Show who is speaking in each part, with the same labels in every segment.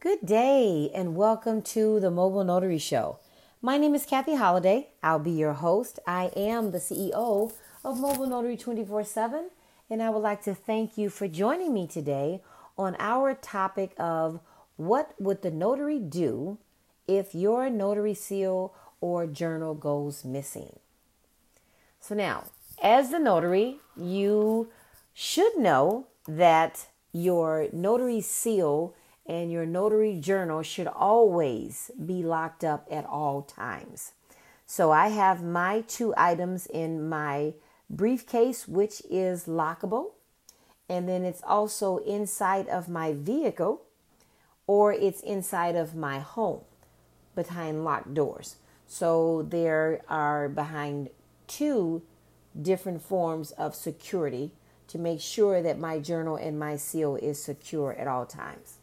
Speaker 1: Good day and welcome to the Mobile Notary Show. My name is Kathy Holiday. I'll be your host. I am the CEO of Mobile Notary 24 7, and I would like to thank you for joining me today on our topic of what would the notary do if your notary seal or journal goes missing. So, now, as the notary, you should know that your notary seal and your notary journal should always be locked up at all times. So I have my two items in my briefcase, which is lockable, and then it's also inside of my vehicle or it's inside of my home behind locked doors. So there are behind two different forms of security to make sure that my journal and my seal is secure at all times.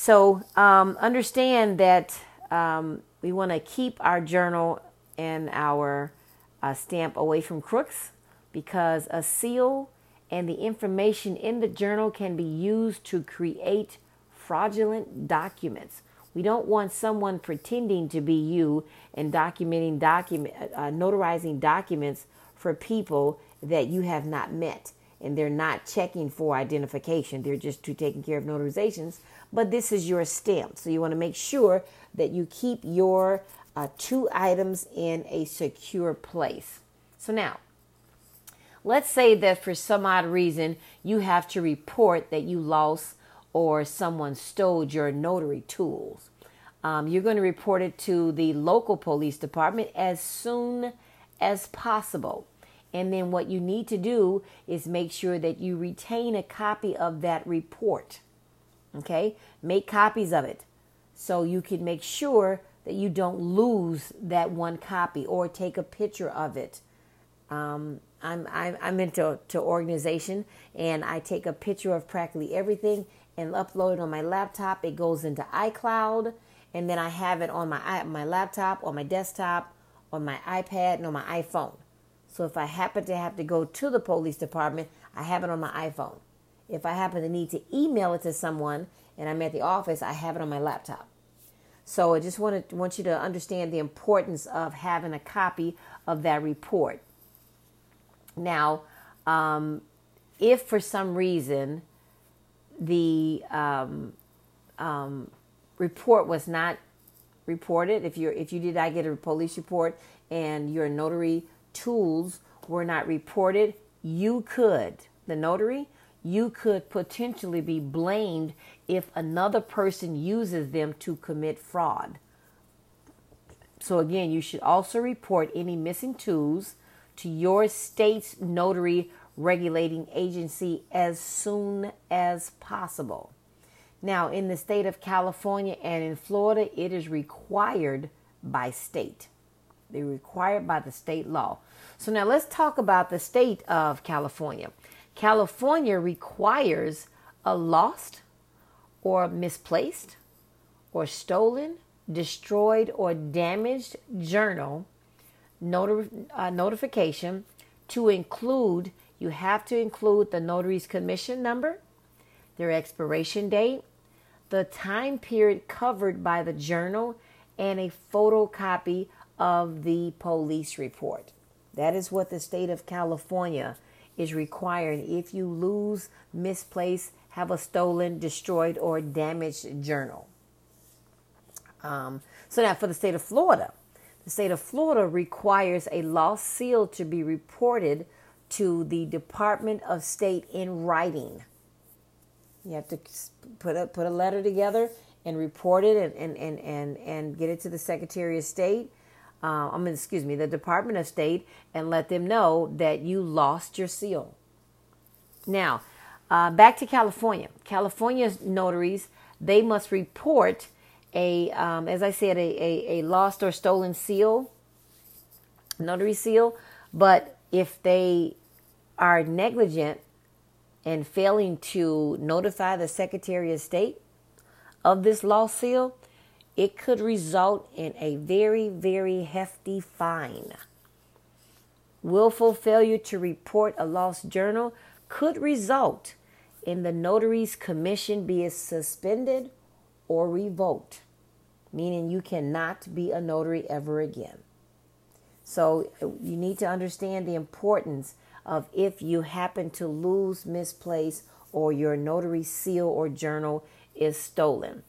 Speaker 1: So um, understand that um, we want to keep our journal and our uh, stamp away from crooks because a seal and the information in the journal can be used to create fraudulent documents. We don't want someone pretending to be you and documenting document uh, notarizing documents for people that you have not met and they're not checking for identification. They're just to taking care of notarizations, but this is your stamp. So you want to make sure that you keep your uh, two items in a secure place. So now, let's say that for some odd reason you have to report that you lost or someone stole your notary tools. Um, you're going to report it to the local police department as soon as possible. And then what you need to do is make sure that you retain a copy of that report. Okay? Make copies of it so you can make sure that you don't lose that one copy or take a picture of it. Um, I'm, I'm, into to organization and I take a picture of practically everything and upload it on my laptop. It goes into iCloud and then I have it on my, my laptop, on my desktop, on my iPad, and on my iPhone. So if I happen to have to go to the police department, I have it on my iPhone. If I happen to need to email it to someone and I'm at the office, I have it on my laptop. So I just wanted want you to understand the importance of having a copy of that report. Now, um, if for some reason the um, um, report was not reported, if you if you did not get a police report and your notary tools were not reported, you could, the notary, you could potentially be blamed if another person uses them to commit fraud. So, again, you should also report any missing tools to your state's notary regulating agency as soon as possible. Now, in the state of California and in Florida, it is required by state. They're required by the state law. So now let's talk about the state of California. California requires a lost or misplaced or stolen, destroyed, or damaged journal uh, notification to include, you have to include the notary's commission number, their expiration date, the time period covered by the journal, and a photocopy of the police report. That is what the state of California is requiring if you lose, misplace, have a stolen, destroyed, or damaged journal. Um, so now for the state of Florida, the state of Florida requires a lost seal to be reported to the Department of State in writing. You have to put a, put a letter together and report it and, and, and, and, and get it to the Secretary of State uh, I mean, excuse me, the Department of State and let them know that you lost your seal. Now, uh, back to California. California's notaries, they must report a, um, as I said, a, a, a lost or stolen seal, notary seal. But if they are negligent and failing to notify the Secretary of State of this lost seal, it could result in a very, very hefty fine. Willful failure to report a lost journal could result in the notary's commission being suspended or revoked, meaning you cannot be a notary ever again. So you need to understand the importance of if you happen to lose, misplace, or your notary seal or journal is stolen.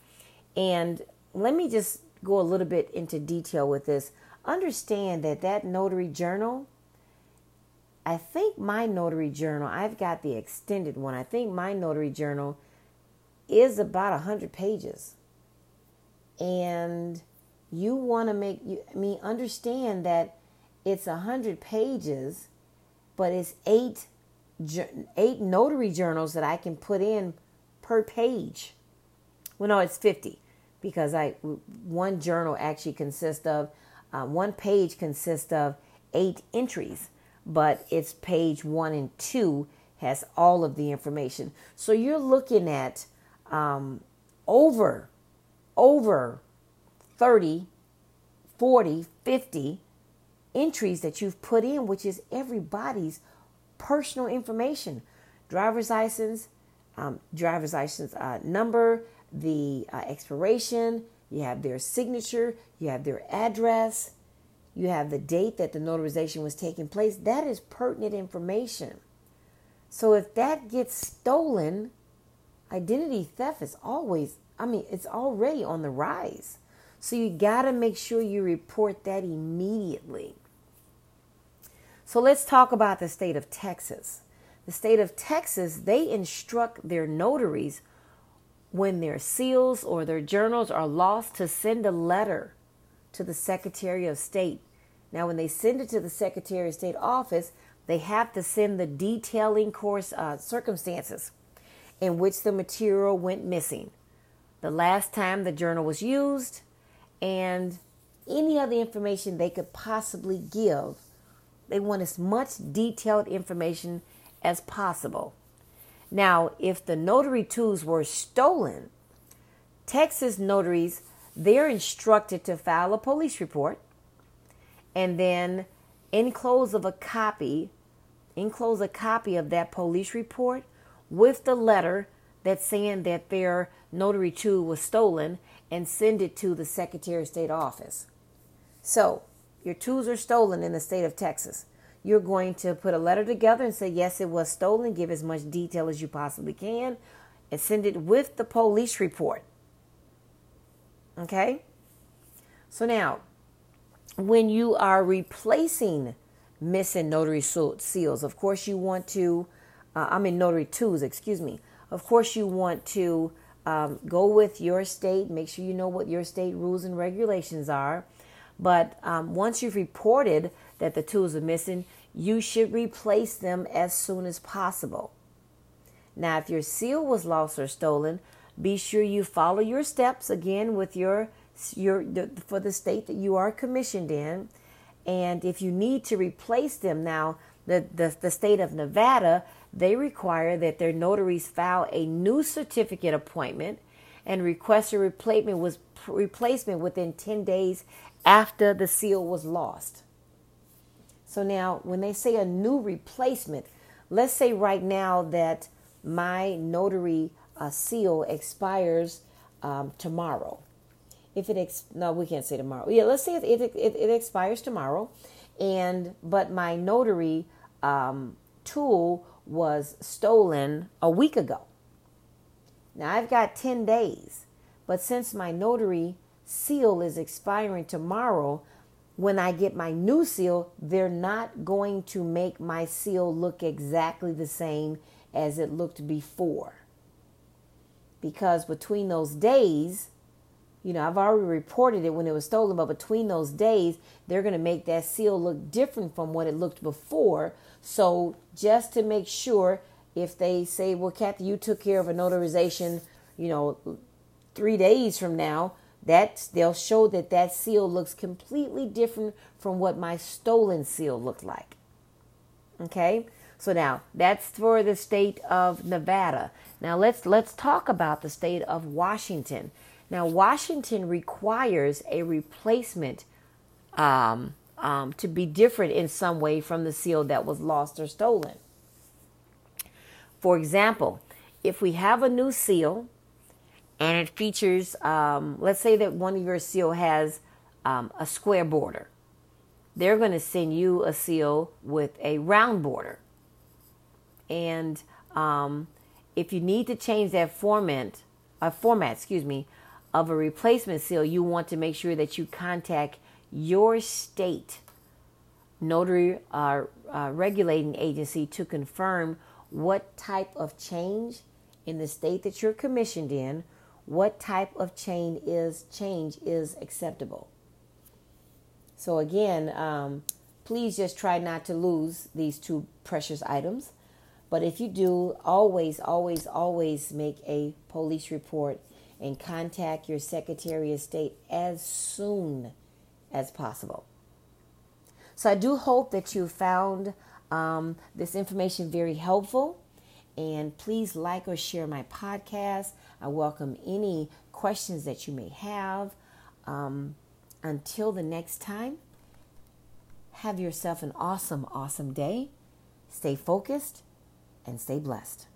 Speaker 1: And let me just go a little bit into detail with this. Understand that that notary journal, I think my notary journal, I've got the extended one. I think my notary journal is about 100 pages. And you want to make you I mean understand that it's 100 pages, but it's eight eight notary journals that I can put in per page. Well, no, it's 50 because I one journal actually consists of uh, one page consists of eight entries, but it's page one and two has all of the information. So you're looking at um, over over 30, 40, 50 entries that you've put in, which is everybody's personal information driver's license, um, driver's license uh, number, the uh, expiration, you have their signature, you have their address, you have the date that the notarization was taking place. That is pertinent information. So if that gets stolen, identity theft is always, I mean, it's already on the rise. So you got to make sure you report that immediately. So let's talk about the state of Texas. The state of Texas, they instruct their notaries when their seals or their journals are lost to send a letter to the Secretary of State. Now, when they send it to the Secretary of State office, they have to send the detailing course uh, circumstances in which the material went missing, the last time the journal was used, and any other information they could possibly give. They want as much detailed information as possible. Now, if the notary tools were stolen, Texas notaries they're instructed to file a police report and then enclose of a copy enclose a copy of that police report with the letter that's saying that their notary tool was stolen and send it to the Secretary of State office. So, your tools are stolen in the state of Texas you're going to put a letter together and say, yes, it was stolen, give as much detail as you possibly can, and send it with the police report. Okay? So now, when you are replacing missing notary seals, of course, you want to, uh, I mean, notary tools, excuse me. Of course, you want to um, go with your state, make sure you know what your state rules and regulations are. But um, once you've reported that the tools are missing, you should replace them as soon as possible. Now, if your seal was lost or stolen, be sure you follow your steps again with your your for the state that you are commissioned in. And if you need to replace them now, the, the, the state of Nevada, they require that their notaries file a new certificate appointment and request a replacement was replacement within 10 days after the seal was lost. So now, when they say a new replacement, let's say right now that my notary uh, seal expires um, tomorrow. If it ex- no, we can't say tomorrow. Yeah, let's say it, it, it, it expires tomorrow, and but my notary um, tool was stolen a week ago. Now I've got ten days, but since my notary seal is expiring tomorrow, when I get my new seal, they're not going to make my seal look exactly the same as it looked before. Because between those days, you know, I've already reported it when it was stolen, but between those days, they're going to make that seal look different from what it looked before. So, just to make sure, if they say, well, Kathy, you took care of a notarization, you know, three days from now, that they'll show that that seal looks completely different from what my stolen seal looked like. Okay? So now that's for the state of Nevada. Now let's let's talk about the state of Washington. Now Washington requires a replacement um, um, to be different in some way from the seal that was lost or stolen. For example, if we have a new seal and it features, um, let's say that one of your seal has um, a square border. They're going to send you a seal with a round border. And um, if you need to change that format, uh, format, excuse me, of a replacement seal, you want to make sure that you contact your state notary uh, uh, regulating agency to confirm what type of change in the state that you're commissioned in, what type of change is change is acceptable. So again, um, please just try not to lose these two precious items. But if you do, always, always, always make a police report and contact your Secretary of State as soon as possible. So I do hope that you found um, this information very helpful. And please like or share my podcast. I welcome any questions that you may have. Um, until the next time, have yourself an awesome, awesome day. Stay focused and stay blessed.